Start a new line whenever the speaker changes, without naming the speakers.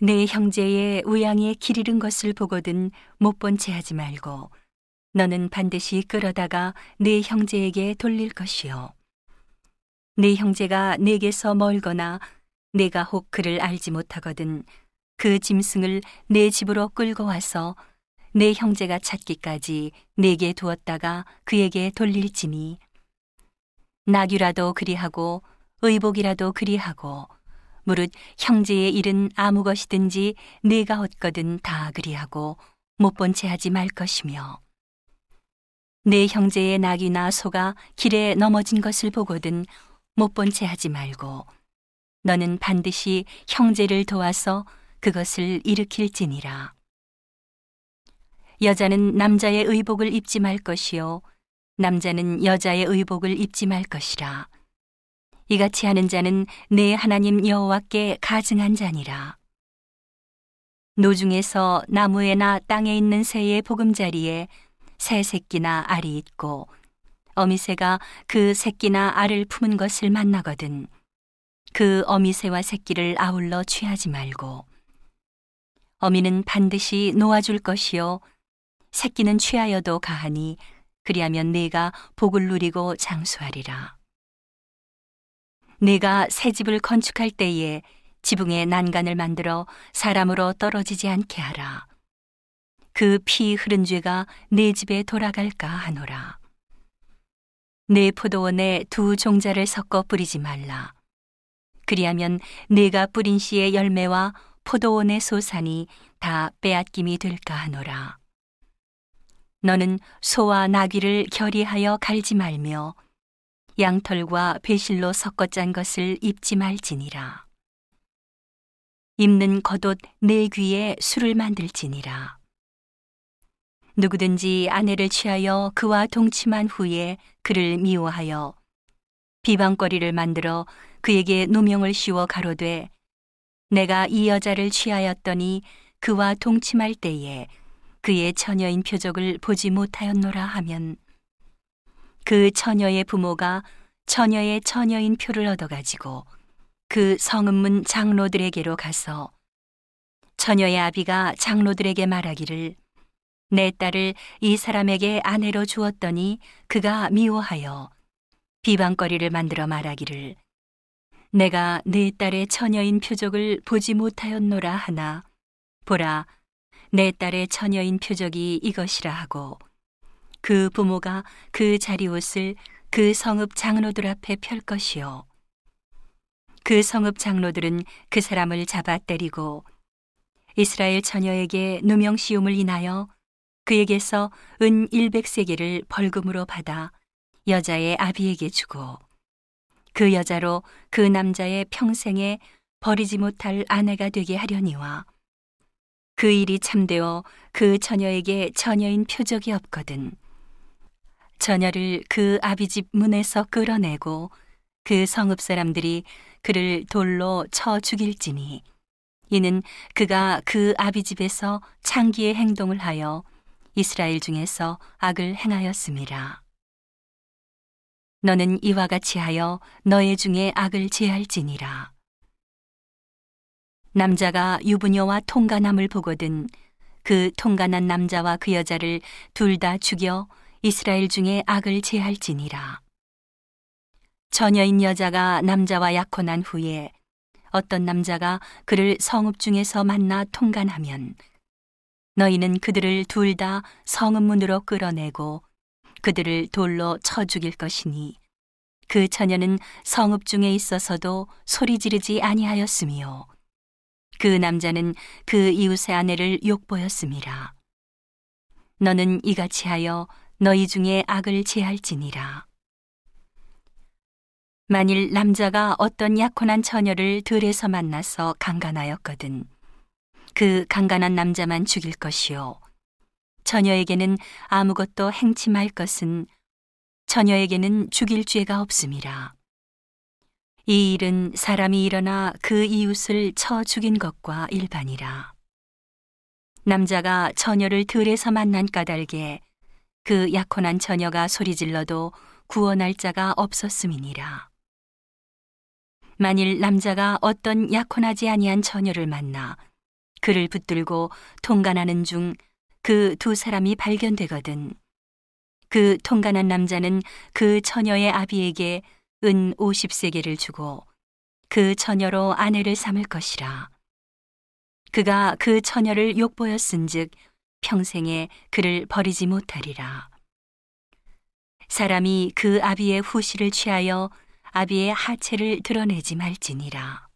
내 형제의 우양에 길 잃은 것을 보거든 못 본 채 하지 말고 너는 반드시 끌어다가 내 형제에게 돌릴 것이요. 내 형제가 내게서 멀거나 내가 혹 그를 알지 못하거든 그 짐승을 내 집으로 끌고 와서 내 형제가 찾기까지 내게 두었다가 그에게 돌릴지니 나귀라도 그리하고 의복이라도 그리하고 무릇 형제의 일은 아무 것이든지 내가 얻거든 다 그리하고 못 본 채 하지 말 것이며 내 형제의 낙이나 소가 길에 넘어진 것을 보거든 못 본 채 하지 말고 너는 반드시 형제를 도와서 그것을 일으킬지니라. 여자는 남자의 의복을 입지 말 것이요 남자는 여자의 의복을 입지 말 것이라 이같이 하는 자는 내 하나님 여호와께 가증한 자니라 노중에서 나무에나 땅에 있는 새의 보금자리에 새 새끼나 알이 있고 어미새가 그 새끼나 알을 품은 것을 만나거든 그 어미새와 새끼를 아울러 취하지 말고 어미는 반드시 놓아줄 것이요 새끼는 취하여도 가하니 그리하면 네가 복을 누리고 장수하리라. 네가 새 집을 건축할 때에 지붕에 난간을 만들어 사람으로 떨어지지 않게 하라. 그 피 흐른 죄가 내 집에 돌아갈까 하노라. 내 포도원에 두 종자를 섞어 뿌리지 말라. 그리하면 내가 뿌린 씨의 열매와 포도원의 소산이 다 빼앗김이 될까 하노라. 너는 소와 나귀를 결의하여 갈지 말며 양털과 배실로 섞어 짠 것을 입지 말지니라. 입는 겉옷 내 귀에 술을 만들지니라. 누구든지 아내를 취하여 그와 동침한 후에 그를 미워하여 비방거리를 만들어 그에게 누명을 씌워 가로되 내가 이 여자를 취하였더니 그와 동침할 때에 그의 처녀인 표적을 보지 못하였노라 하면 그 처녀의 부모가 처녀의 처녀인 표를 얻어가지고 그 성읍문 장로들에게로 가서 처녀의 아비가 장로들에게 말하기를 내 딸을 이 사람에게 아내로 주었더니 그가 미워하여 비방거리를 만들어 말하기를 내가 내 딸의 처녀인 표적을 보지 못하였노라 하나 보라 내 딸의 처녀인 표적이 이것이라 하고 그 부모가 그 자리옷을 그 성읍 장로들 앞에 펼 것이요. 그 성읍 장로들은 그 사람을 잡아 때리고 이스라엘 처녀에게 누명 씌움을 인하여 그에게서 은 100세계를 벌금으로 받아 여자의 아비에게 주고 그 여자로 그 남자의 평생에 버리지 못할 아내가 되게 하려니와 그 일이 참되어 그 처녀에게 처녀인 표적이 없거든 처녀를 그 아비 집 문에서 끌어내고 그 성읍 사람들이 그를 돌로 쳐 죽일지니 이는 그가 그 아비 집에서 창기의 행동을 하여 이스라엘 중에서 악을 행하였습니다. 너는 이와 같이 하여 너의 중에 악을 제할지니라. 남자가 유부녀와 통간함을 보거든 그 통간한 남자와 그 여자를 둘 다 죽여 이스라엘 중에 악을 제할지니라. 처녀인 여자가 남자와 약혼한 후에 어떤 남자가 그를 성읍 중에서 만나 통간하면 너희는 그들을 둘 다 성읍 문으로 끌어내고 그들을 돌로 쳐 죽일 것이니 그 처녀는 성읍 중에 있어서도 소리 지르지 아니하였으며 그 남자는 그 이웃의 아내를 욕보였습니다. 너는 이같이 하여 너희 중에 악을 제할지니라. 만일 남자가 어떤 약혼한 처녀를 들에서 만나서 강간하였거든. 그 강간한 남자만 죽일 것이요. 처녀에게는 아무것도 말 것은 처녀에게는 죽일 죄가 없음이라. 이 일은 사람이 일어나 그 이웃을 쳐 죽인 것과 일반이라. 남자가 처녀를 들에서 만난 까닭에 그 약혼한 처녀가 소리질러도 구원할 자가 없었음이니라. 만일 남자가 어떤 약혼하지 아니한 처녀를 만나 그를 붙들고 통간하는 중 그 두 사람이 발견되거든. 그 통간한 남자는 그 처녀의 아비에게 은 50세계를 주고 그 처녀로 아내를 삼을 것이라. 그가 그 처녀를 욕보였은즉 평생에 그를 버리지 못하리라. 사람이 그 아비의 후시를 취하여 아비의 하체를 드러내지 말지니라.